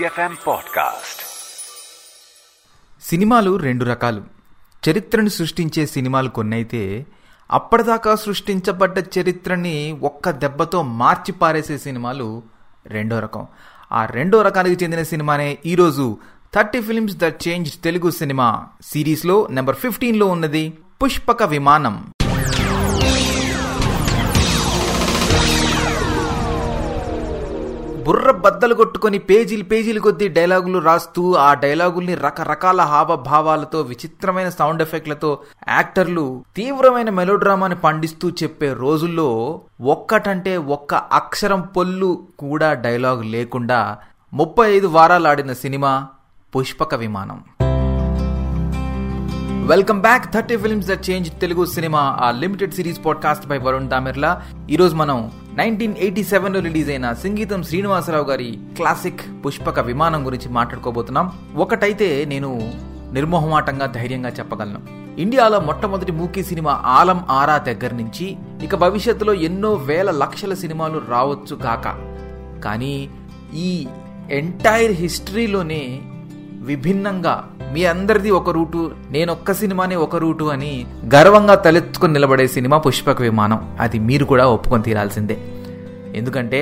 Big FM సినిమాలు రెండు రకాలు. చరిత్రను సృష్టించే సినిమాలు కొన్నైతే అప్పటిదాకా సృష్టించబడ్డ చరిత్రని ఒక్క దెబ్బతో మార్చి పారేసే సినిమాలు రెండో రకం. ఆ రెండో రకానికి చెందిన సినిమానే ఈరోజు thirty films the change Telugu cinema సిరీస్లో నెంబర్ ఫిఫ్టీన్లో ఉన్నది పుష్పక విమానం. బుర్ర బద్దలు కొట్టుకొని పేజీలు పేజీలు కొద్దీ డైలాగులు రాస్తూ ఆ డైలాగుల్ని రకరకాల హావభావాలతో విచిత్రమైన సౌండ్ ఎఫెక్ట్లతో యాక్టర్లు తీవ్రమైన మెలోడ్రామాని పండిస్తూ చెప్పే రోజుల్లో ఒక్కటంటే ఒక్క అక్షరం పొల్లు కూడా డైలాగ్ లేకుండా ముప్పై ఐదు వారాలు ఆడిన cinema Pushpaka Vimanam. Welcome back thirty films the change Telugu cinema a limited series podcast by Varun Damerla. ఈరోజు మనం నైన్టీన్ ఎయిటీ సెవెన్లో రిలీజ్ అయిన సంగీతం శ్రీనివాసరావు గారి క్లాసిక్ పుష్పక విమానం గురించి మాట్లాడుకోబోతున్నాం. ఒకటైతే నేను నిర్మోహమాటంగా ధైర్యంగా చెప్పగలను. ఇండియాలో మొట్టమొదటి మూకీ సినిమా ఆలం ఆరా దగ్గర నుంచి ఇక భవిష్యత్తులో ఎన్నో వేల లక్షల సినిమాలు రావచ్చు కాక కానీ ఈ ఎంటైర్ హిస్టరీలోనే విభిన్నంగా మీ అందరిది ఒక రూటు నేనొక్క సినిమానే ఒక రూటు అని గర్వంగా తలెత్తుకుని నిలబడే సినిమా పుష్పక విమానం. అది మీరు కూడా ఒప్పుకొని తీరాల్సిందే. ఎందుకంటే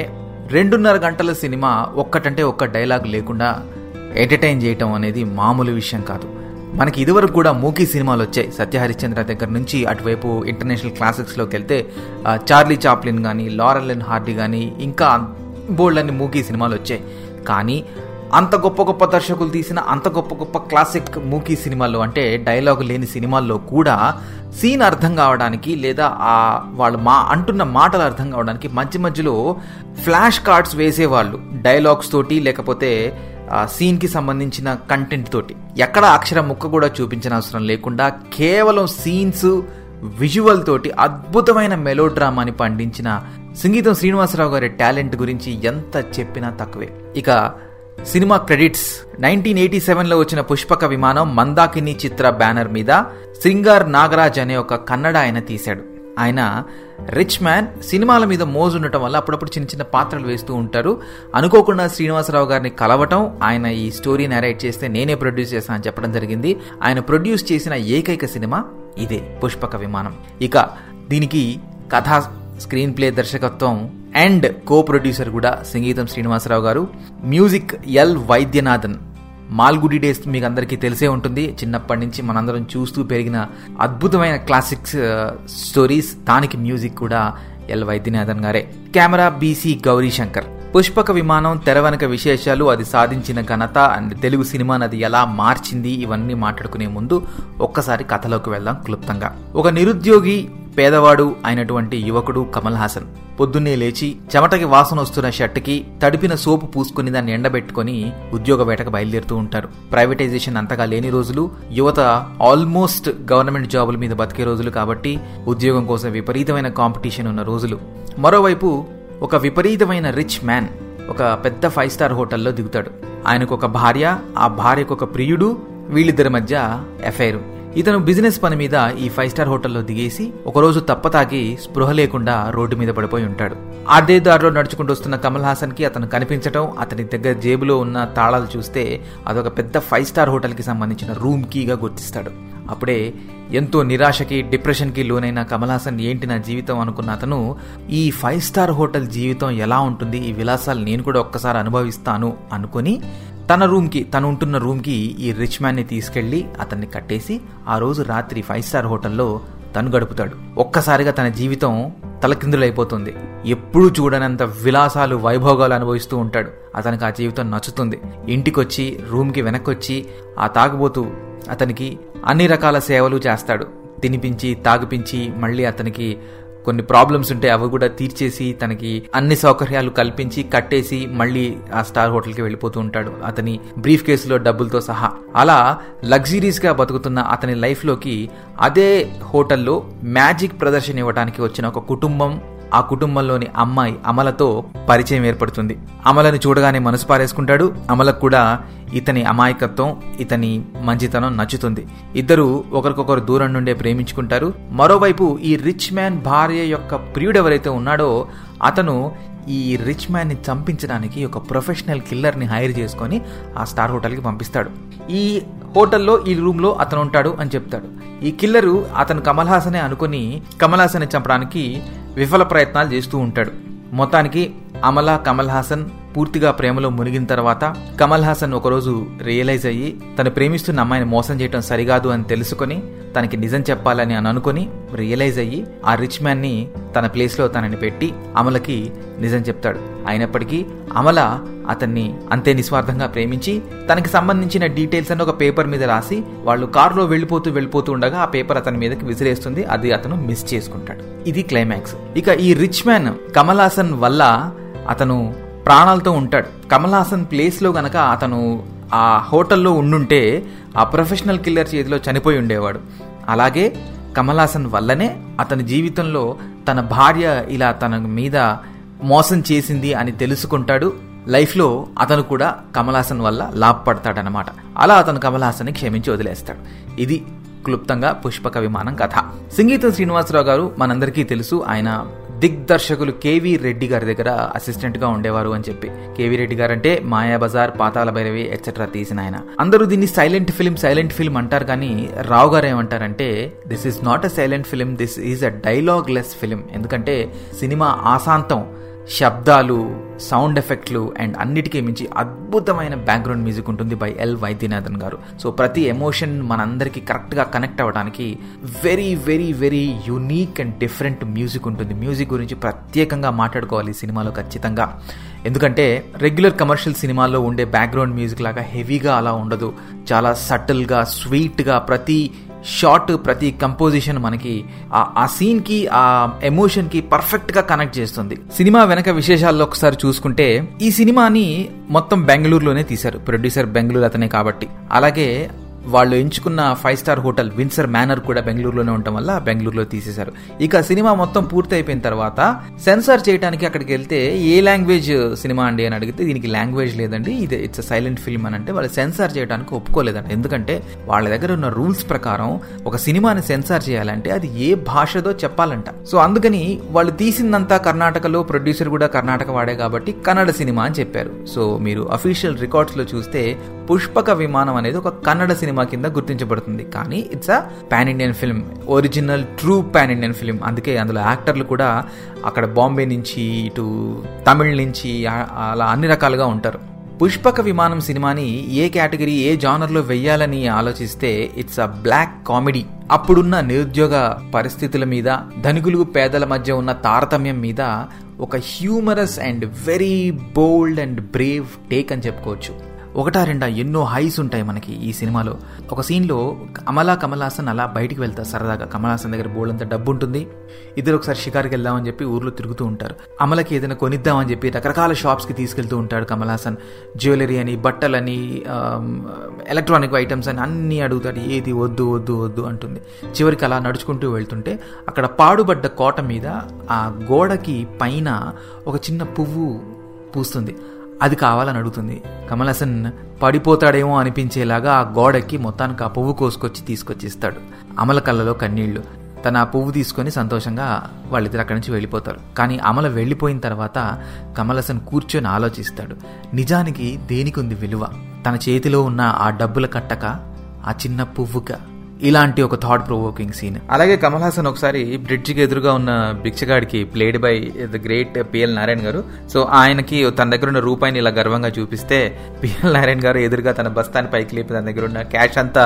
రెండున్నర గంటల సినిమా ఒక్కటంటే ఒక్క డైలాగ్ లేకుండా ఎంటర్టైన్ చేయటం అనేది మామూలు విషయం కాదు. మనకి ఇదివరకు కూడా మూకీ సినిమాలు వచ్చాయి. సత్య హరిశ్చంద్ర దగ్గర నుంచి అటువైపు ఇంటర్నేషనల్ క్లాసిక్స్లోకి వెళ్తే చార్లీ చాప్లిన్ కానీ లారెల్ అండ్ హార్డీ కానీ ఇంకా బోల్డ్ అన్ని మూకీ సినిమాలు వచ్చాయి. కానీ అంత గొప్ప గొప్ప దర్శకులు తీసిన అంత గొప్ప గొప్ప క్లాసిక్ మూకీ సినిమాల్లో అంటే డైలాగ్ లేని సినిమాల్లో కూడా సీన్ అర్థం కావడానికి లేదా ఆ వాళ్ళు మా అంటున్న మాటలు అర్థం కావడానికి మధ్య మధ్యలో ఫ్లాష్ కార్డ్స్ వేసేవాళ్ళు డైలాగ్స్ తోటి లేకపోతే ఆ సీన్కి సంబంధించిన కంటెంట్ తోటి. ఎక్కడ అక్షర ముక్క కూడా చూపించిన అవసరం లేకుండా కేవలం సీన్స్ విజువల్ తోటి అద్భుతమైన మెలో డ్రామాని పండించిన సంగీతం శ్రీనివాసరావు గారి టాలెంట్ గురించి ఎంత చెప్పినా తక్కువే. ఇక సినిమా క్రెడిట్స్. నైన్టీన్ ఎయిటీ సెవెన్లో వచ్చిన పుష్పక విమానం మందాకిని చిత్ర బ్యానర్ మీద సింగార్ నాగరాజ్ అనే ఒక కన్నడ ఆయన తీశాడు. ఆయన రిచ్ మ్యాన్ సినిమాల మీద మోజు ఉండటం వల్ల అప్పుడప్పుడు చిన్న చిన్న పాత్రలు వేస్తూ ఉంటారు. అనుకోకుండా శ్రీనివాసరావు గారిని కలవటం ఆయన ఈ స్టోరీ నరేట్ చేస్తే నేనే ప్రొడ్యూస్ చేస్తాను అని చెప్పడం జరిగింది. ఆయన ప్రొడ్యూస్ చేసిన ఏకైక సినిమా ఇదే పుష్పక విమానం. ఇక దీనికి కథా స్క్రీన్ ప్లే దర్శకత్వం అండ్ కో ప్రొడ్యూసర్ కూడా సంగీతం Srinivasarao garu. Music L Vaidyanathan. Malgudi days మీకు అందరికీ తెలిసే ఉంటుంది. చిన్నప్పటి నుంచి మనందరం చూస్తూ పెరిగిన అద్భుతమైన క్లాసిక్స్ స్టోరీస్ దానికి మ్యూజిక్ కూడా ఎల్ వైద్యనాథన్ గారే. కెమెరా బీసీ గౌరీ శంకర్ పుష్పక విమానం తెర వెనక విశేషాలు అది సాధించిన ఘనత అండ్ తెలుగు సినిమాని అది ఎలా మార్చింది ఇవన్నీ మాట్లాడుకునే ముందు ఒక్కసారి కథలోకి వెళ్దాం క్లుప్తంగా. ఒక నిరుద్యోగి పేదవాడు అయినటువంటి యువకుడు కమల్ హాసన్. పొద్దున్నే లేచి చెమటకి వాసన వస్తున్న షర్ట్కి తడిపిన సోపు పూసుకుని దాన్ని ఎండబెట్టుకుని ఉద్యోగ వేటకు బయలుదేరుతూ ఉంటారు. ప్రైవేటైజేషన్ అంతగా లేని రోజులు యువత ఆల్మోస్ట్ గవర్నమెంట్ జాబుల మీద బతికే రోజులు కాబట్టి ఉద్యోగం కోసం విపరీతమైన కాంపిటీషన్ ఉన్న రోజులు. మరోవైపు ఒక విపరీతమైన రిచ్ మ్యాన్ ఒక పెద్ద ఫైవ్ స్టార్ హోటల్లో దిగుతాడు. ఆయనకు ఒక భార్య ఆ భార్యకు ఒక ప్రియుడు వీళ్ళిద్దరి మధ్య ఎఫైరు ఇతను బిజినెస్ పని మీద ఈ ఫైవ్ స్టార్ హోటల్లో దిగేసి ఒకరోజు తప్పతాకి స్పృహ లేకుండా రోడ్డు మీద పడిపోయి ఉంటాడు. అదే దారిలో నడుచుకుంటూ వస్తున్న కమల్ హాసన్కి అతను కనిపించడం అతని దగ్గర జేబులో ఉన్న తాళాలు చూస్తే అదొక పెద్ద ఫైవ్ స్టార్ హోటల్కి సంబంధించిన రూమ్ కీగా గుర్తిస్తాడు. అప్పుడే ఎంతో నిరాశకి డిప్రెషన్కి లోనైన కమల్ హాసన్ ఏంటి నా జీవితం అనుకున్న అతను ఈ ఫైవ్ స్టార్ హోటల్ జీవితం ఎలా ఉంటుంది ఈ విలాసాలు నేను కూడా ఒక్కసారి అనుభవిస్తాను అనుకుని తన రూమ్కి తను ఉంటున్న రూమ్కి ఈ రిచ్ మ్యాన్ని తీసుకెళ్ళి అతన్ని కట్టేసి ఆ రోజు రాత్రి ఫైవ్ స్టార్ హోటల్లో తను గడుపుతాడు. ఒక్కసారిగా తన జీవితం తలకిందులైపోతుంది. ఎప్పుడూ చూడనంత విలాసాలు వైభోగాలు అనుభవిస్తూ ఉంటాడు. అతనికి ఆ జీవితం నచ్చుతుంది. ఇంటికొచ్చి రూమ్కి వెనక్కొచ్చి ఆ తాగుబోతూ అతనికి అన్ని రకాల సేవలు చేస్తాడు. తినిపించి తాగిపించి మళ్ళీ అతనికి కొన్ని ప్రాబ్లమ్స్ ఉంటే అవి కూడా తీర్చేసి తనకి అన్ని సౌకర్యాలు కల్పించి కట్టేసి మళ్ళీ ఆ స్టార్ హోటల్కి వెళ్ళిపోతూ ఉంటాడు అతని బ్రీఫ్ కేసులో డబ్బులతో సహా. అలా లగ్జరీస్గా బతుకుతున్న అతని లైఫ్లోకి అదే హోటల్లో మ్యాజిక్ ప్రదర్శన ఇవ్వడానికి వచ్చిన ఒక కుటుంబం ఆ కుటుంబంలోని అమ్మాయి అమలతో పరిచయం ఏర్పడుతుంది. అమలను చూడగానే మనసు పారేసుకుంటాడు. అమలకు కూడా ఇతని అమాయకత్వం ఇతని మంచితనం నచ్చుతుంది. ఇద్దరు ఒకరికొకరు దూరం నుండే ప్రేమించుకుంటారు. మరోవైపు ఈ రిచ్ మ్యాన్ భార్య యొక్క ప్రియుడెవరైతే ఉన్నాడో అతను ఈ రిచ్ మ్యాన్ని చంపించడానికి ఒక ప్రొఫెషనల్ కిల్లర్ని హైర్ చేసుకొని ఆ స్టార్ హోటల్కి పంపిస్తాడు. ఈ హోటల్లో ఈ రూమ్లో అతను ఉంటాడు అని చెప్తాడు. ఈ కిల్లరు అతను కమల్ హాసనే అనుకుని కమల్ హాసన్ చంపడానికి విఫల ప్రయత్నాలు చేస్తూ ఉంటాడు. మొత్తానికి అమలా కమల్ హాసన్ పూర్తిగా ప్రేమలో మునిగిన తర్వాత కమల్ హాసన్ ఒకరోజు రియలైజ్ అయ్యి తను ప్రేమిస్తున్న అమ్మాయిని మోసం చేయడం సరికాదు అని తెలుసుకొని తనకి నిజం చెప్పాలని అని అనుకుని రియలైజ్ అయ్యి ఆ రిచ్ మ్యాన్ని తన ప్లేస్లో తనని పెట్టి అమలకి నిజం చెప్తాడు. అయినప్పటికీ అమల అతన్ని అంతే నిస్వార్థంగా ప్రేమించి తనకి సంబంధించిన డీటెయిల్స్ అని ఒక పేపర్ మీద రాసి వాళ్ళు కారులో వెళ్ళిపోతూ వెళ్ళిపోతూ ఉండగా ఆ పేపర్ అతని మీదకి విసిరేస్తుంది. అది అతను మిస్ చేసుకుంటాడు. ఇది క్లైమాక్స్. ఇక ఈ రిచ్ మ్యాన్ కమల్ హాసన్ వల్ల అతను ప్రాణాలతో ఉంటాడు. కమల్ హాసన్ ప్లేస్లో గనక అతను ఆ హోటల్లో ఉండుంటే ఆ ప్రొఫెషనల్ కిల్లర్ చేతిలో చనిపోయి ఉండేవాడు. అలాగే కమల్ హాసన్ వల్లనే అతని జీవితంలో తన భార్య ఇలా తన మీద మోసం చేసింది అని తెలుసుకుంటాడు. లైఫ్లో అతను కూడా కమల్ హాసన్ వల్ల లాభపడతాడనమాట అలా అతను కమల్ హాసన్ని క్షమించి వదిలేస్తాడు. ఇది క్లుప్తంగా పుష్పక విమానం కథ. సంగీతం శ్రీనివాసరావు గారు మనందరికీ తెలుసు. ఆయన దిగ్దర్శకులు కేవీ రెడ్డి గారి దగ్గర అసిస్టెంట్గా ఉండేవారు అని చెప్పి. కేవీ రెడ్డి గారు అంటే మాయా బజార్ పాతాల భైరవి ఎక్సెట్రా తీసిన ఆయన. అందరూ దీన్ని సైలెంట్ ఫిల్మ్ సైలెంట్ ఫిల్మ్ అంటారు కానీ రావు గారు ఏమంటారంటే this is not a silent film this is a dialogue less film ఎందుకంటే సినిమా ఆశాంతం శబ్దాలు సౌండ్ ఎఫెక్ట్లు అండ్ అన్నిటికీ మించి అద్భుతమైన బ్యాక్గ్రౌండ్ మ్యూజిక్ ఉంటుంది by L Vaidyanathan garu. So ప్రతి ఎమోషన్ మనందరికీ కరెక్ట్గా కనెక్ట్ అవ్వడానికి very very very unique and different music ఉంటుంది. మ్యూజిక్ గురించి ప్రత్యేకంగా మాట్లాడుకోవాలి సినిమాలో ఖచ్చితంగా. ఎందుకంటే రెగ్యులర్ కమర్షియల్ సినిమాల్లో ఉండే బ్యాక్గ్రౌండ్ మ్యూజిక్ లాగా హెవీగా అలా ఉండదు. చాలా సటిల్గా స్వీట్గా ప్రతి షార్ట్ ప్రతి కంపోజిషన్ మనకి ఆ సీన్కి ఆ ఎమోషన్కి పర్ఫెక్ట్గా కనెక్ట్ చేస్తుంది. సినిమా వెనక విశేషాల్లో ఒకసారి చూసుకుంటే ఈ సినిమాని మొత్తం బెంగళూరులోనే తీశారు. ప్రొడ్యూసర్ బెంగళూరు అతనే కాబట్టి. అలాగే వాళ్ళు ఎంచుకున్న five star hotel Windsor Manor కూడా బెంగళూరులోనే ఉండటం వల్ల బెంగళూరులో తీసేశారు. ఇక సినిమా మొత్తం పూర్తి అయిపోయిన తర్వాత సెన్సార్ చేయడానికి అక్కడికి వెళ్తే ఏ లాంగ్వేజ్ సినిమా అండి అని అడిగితే దీనికి లాంగ్వేజ్ లేదండి. ఇది ఇట్స్ సైలెంట్ ఫిల్మ్ అని అంటే వాళ్ళు సెన్సార్ చేయడానికి ఒప్పుకోలేదంట ఎందుకంటే వాళ్ళ దగ్గర ఉన్న రూల్స్ ప్రకారం ఒక సినిమాని సెన్సార్ చేయాలంటే అది ఏ భాషదో చెప్పాలంట. సో అందుకని వాళ్ళు తీసిందంతా కర్ణాటకలో ప్రొడ్యూసర్ కూడా కర్ణాటక వాడే కాబట్టి కన్నడ సినిమా అని చెప్పారు. సో మీరు అఫీషియల్ రికార్డ్స్లో చూస్తే పుష్పక విమానం అనేది ఒక కన్నడ సినిమా కింద గుర్తించబడుతుంది. కానీ it's a pan Indian film original true pan Indian film అందుకే అందులో యాక్టర్లు కూడా అక్కడ బాంబే నుంచి ఇటు తమిళ్ నుంచి అలా అన్ని రకాలుగా ఉంటారు. పుష్పక విమానం సినిమాని ఏ కేటగిరీ ఏ జానర్లో వెయ్యాలని ఆలోచిస్తే ఇట్స్ అ బ్లాక్ కామెడీ అప్పుడున్న నిరుద్యోగ పరిస్థితుల మీద ధనికులు పేదల మధ్య ఉన్న తారతమ్యం మీద ఒక humorous and very bold and brave take అని చెప్పుకోవచ్చు. ఒకటా రెండా ఎన్నో హైస్ ఉంటాయి మనకి ఈ సినిమాలో. ఒక సీన్లో అమలా కమలాసన్ అలా బయటికి వెళ్తారు సరదాగా. కమలాసన్ దగ్గర బోల్డంత డబ్బు ఉంటుంది. ఇద్దరు ఒకసారి షికార్కి వెళ్దామని చెప్పి ఊర్లో తిరుగుతూ ఉంటారు. అమలకి ఏదైనా కొనిద్దామని చెప్పి రకరకాల షాప్స్కి తీసుకెళ్తూ ఉంటాడు కమలాసన్ జ్యువెలరీ అని బట్టలని ఎలక్ట్రానిక్ ఐటమ్స్ అని అన్నీ అడుగుతాడు. ఏది వద్దు వద్దు వద్దు అంటుంది. చివరికి అలా నడుచుకుంటూ వెళ్తుంటే అక్కడ పాడుబడ్డ కోట మీద ఆ గోడకి పైన ఒక చిన్న పువ్వు పూస్తుంది. అది కావాలని అడుగుతుంది. కమల్ హాసన్ పడిపోతాడేమో అనిపించేలాగా ఆ గోడకి మొత్తానికి ఆ పువ్వు కోసుకొచ్చి తీసుకొచ్చి ఇస్తాడు అమల కళ్ళలో కన్నీళ్ళు. తన ఆ పువ్వు తీసుకొని సంతోషంగా వాళ్ళిద్దరు అక్కడి నుంచి వెళ్ళిపోతారు. కానీ అమల వెళ్ళిపోయిన తర్వాత కమలసన్ కూర్చొని ఆలోచిస్తాడు. నిజానికి దేనికి ఉంది విలువ? తన చేతిలో ఉన్న ఆ డబ్బుల కట్టక ఆ చిన్న పువ్వుగా ఇలాంటి ఒక థాట్ ప్రొవోకింగ్ సీన్ అలాగే కమల్ హాసన్ ఒకసారి బ్రిడ్జికి ఎదురుగా ఉన్న భిక్షగాడికి played by the great PL Narayana garu. So ఆయనకి తన దగ్గర ఉన్న రూపాయిని ఇలా గర్వంగా చూపిస్తే పిఎల్ నారాయణ గారు ఎదురుగా తన బస్తాన్ని పైకి లేపి తన దగ్గర ఉన్న క్యాష్ అంతా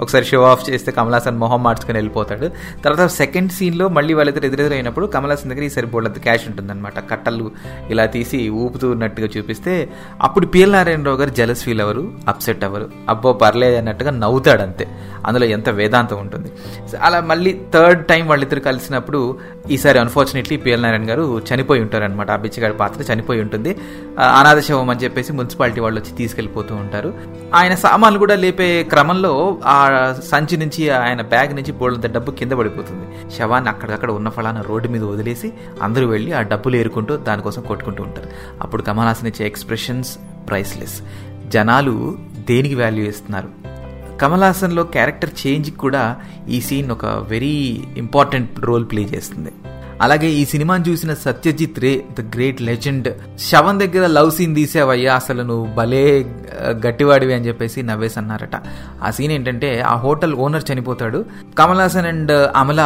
ఒకసారి షో ఆఫ్ చేస్తే కమల్ హాసన్ మొహం మార్చుకుని వెళ్ళిపోతాడు. తర్వాత సెకండ్ సీన్లో మళ్ళీ వాళ్ళిద్దరు ఎదురెదురైనప్పుడు కమల్ హాసన్ దగ్గర ఈ సరిపోలేదు క్యాష్ ఉంటుందన్నమాట. కట్టలు ఇలా తీసి ఊపుతున్నట్టుగా చూపిస్తే అప్పుడు పిఎల్ నారాయణరావు గారు జలస్ ఫీల్ అవ్వరు అప్సెట్ అవ్వరు అబ్బో పర్లేదు అన్నట్టుగా నవ్వుతాడు అంతే అందులో ఎంత వేదాంతం ఉంటుంది. అలా మళ్ళీ థర్డ్ టైం వాళ్ళిద్దరు కలిసినప్పుడు ఈసారి అన్ఫార్చునేట్లీ పిఎల్ నారాయణ గారు చనిపోయి ఉంటారనమాట ఆ బిచ్చగాడి పాత్ర చనిపోయి ఉంటుంది. అనాథ శవం అని చెప్పేసి మున్సిపాలిటీ వాళ్ళు వచ్చి తీసుకెళ్ళిపోతూ ఉంటారు. ఆయన సామాన్లు కూడా లేపే క్రమంలో ఆ సంచి నుంచి ఆయన బ్యాగ్ నుంచి బోళ్ళంత డబ్బు కింద పడిపోతుంది. శవాన్ని అక్కడక్కడ ఉన్న ఫలాన రోడ్డు మీద వదిలేసి అందరూ వెళ్ళి ఆ డబ్బులు ఏరుకుంటూ దానికోసం కొట్టుకుంటూ ఉంటారు. అప్పుడు కమల్ హాసన్ ఇచ్చే ఎక్స్ప్రెషన్స్ ప్రైస్లెస్ జనాలు దేనికి వాల్యూ ఇస్తున్నారు? కమల్ హాసన్లో క్యారెక్టర్ చేంజ్ కూడా ఈ సీన్ ఒక వెరీ ఇంపార్టెంట్ రోల్ ప్లే చేస్తుంది. అలాగే ఈ సినిమాని చూసిన Satyajit Ray the great legend శవం దగ్గర లవ్ సీన్ తీసావయ్యా అసలు నువ్వు భలే గట్టివాడివి అని చెప్పేసి నవ్వేసి అన్నారట. ఆ సీన్ ఏంటంటే ఆ హోటల్ ఓనర్ చనిపోతాడు. కమల్ హాసన్ అండ్ అమల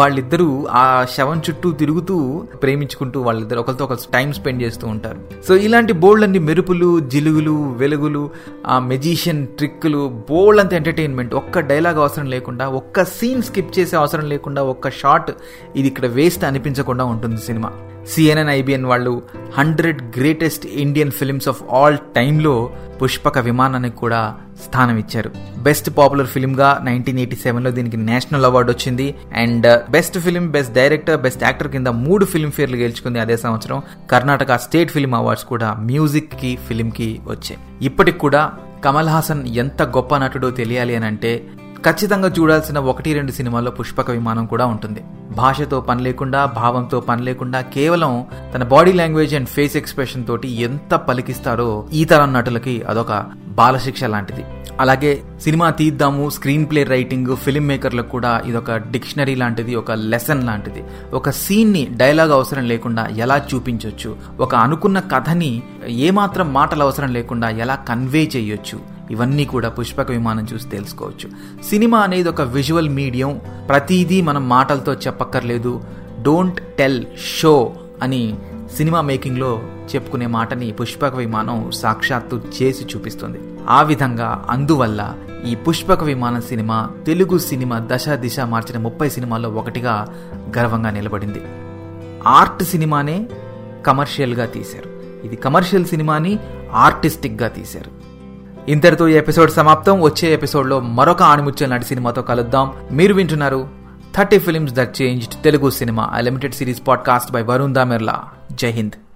వాళ్ళిద్దరూ ఆ శవం చుట్టూ తిరుగుతూ ప్రేమించుకుంటూ వాళ్ళిద్దరు ఒకరితో ఒకరు టైం స్పెండ్ చేస్తూ ఉంటారు. సో ఇలాంటి బోల్డ్ అన్ని మెరుపులు జిలుగులు వెలుగులు ఆ మెజిషియన్ ట్రిక్కులు బోల్డ్ అంత ఎంటర్టైన్మెంట్ ఒక్క డైలాగ్ అవసరం లేకుండా ఒక్క సీన్ స్కిప్ చేసే అవసరం లేకుండా ఒక్క షాట్ ఇది ఇక్కడ వేస్ట్ అని అనిపించకుండా ఉంటుంది సినిమా. సిఎన్ఎన్ ఐబిఎన్ వాళ్ళు hundred greatest Indian films of all టైంలో పుష్పక విమానానికి కూడా స్థానం ఇచ్చారు. బెస్ట్ పాపులర్ ఫిల్మ్గా నైన్టీన్ ఎయిటీ సెవెన్లో దీనికి నేషనల్ అవార్డు వచ్చింది. And uh, best film best director best actor కింద మూడు ఫిల్మ్ ఫేర్లు గెలుచుకుంది అదే సంవత్సరం. కర్ణాటక స్టేట్ ఫిల్మ్ అవార్డ్స్ కూడా మ్యూజిక్కి ఫిల్మ్కి వచ్చాయి. ఇప్పటికి కూడా కమల్ హాసన్ ఎంత గొప్ప నటుడో తెలియాలి అని అంటే ఖచ్చితంగా చూడాల్సిన ఒకటి రెండు సినిమాల్లో పుష్పక విమానం కూడా ఉంటుంది. భాషతో పని లేకుండా భావంతో పని లేకుండా కేవలం తన body language and face expression తోటి ఎంత పలికిస్తారో ఈ తరం నటులకి అదొక బాలశిక్ష లాంటిది. అలాగే సినిమా తీద్దాము స్క్రీన్ ప్లే రైటింగ్ ఫిలిం మేకర్లకు కూడా ఇదొక డిక్షనరీ లాంటిది ఒక లెసన్ లాంటిది. ఒక సీన్ని డైలాగ్ అవసరం లేకుండా ఎలా చూపించవచ్చు ఒక అనుకున్న కథని ఏమాత్రం మాటలు అవసరం లేకుండా ఎలా కన్వే చేయొచ్చు? ఇవన్నీ కూడా పుష్పక విమానం చూసి తెలుసుకోవచ్చు. సినిమా అనేది ఒక విజువల్ మీడియం. ప్రతిదీ మనం మాటలతో చెప్పక్కర్లేదు. డోంట్ టెల్ షో అని సినిమా మేకింగ్లో చెప్పుకునే మాటని పుష్పక విమానం సాక్షాత్తు చేసి చూపిస్తుంది. ఆ విధంగా అందువల్ల ఈ పుష్పక విమానం సినిమా తెలుగు సినిమా దశ దిశ మార్చిన ముప్పై సినిమాల్లో ఒకటిగా గర్వంగా నిలబడింది. ఆర్ట్ సినిమానే కమర్షియల్గా తీశారు. ఇది కమర్షియల్ సినిమాని ఆర్టిస్టిక్గా తీశారు. ఇంతటితో ఈ ఎపిసోడ్ సమాప్తం. వచ్చే ఎపిసోడ్లో మరొక ఆణిముత్యం లాంటి సినిమాతో కలుద్దాం. మీరు వింటున్నారు thirty films that changed Telugu cinema limited series podcast by Varun Damerla జై హింద్.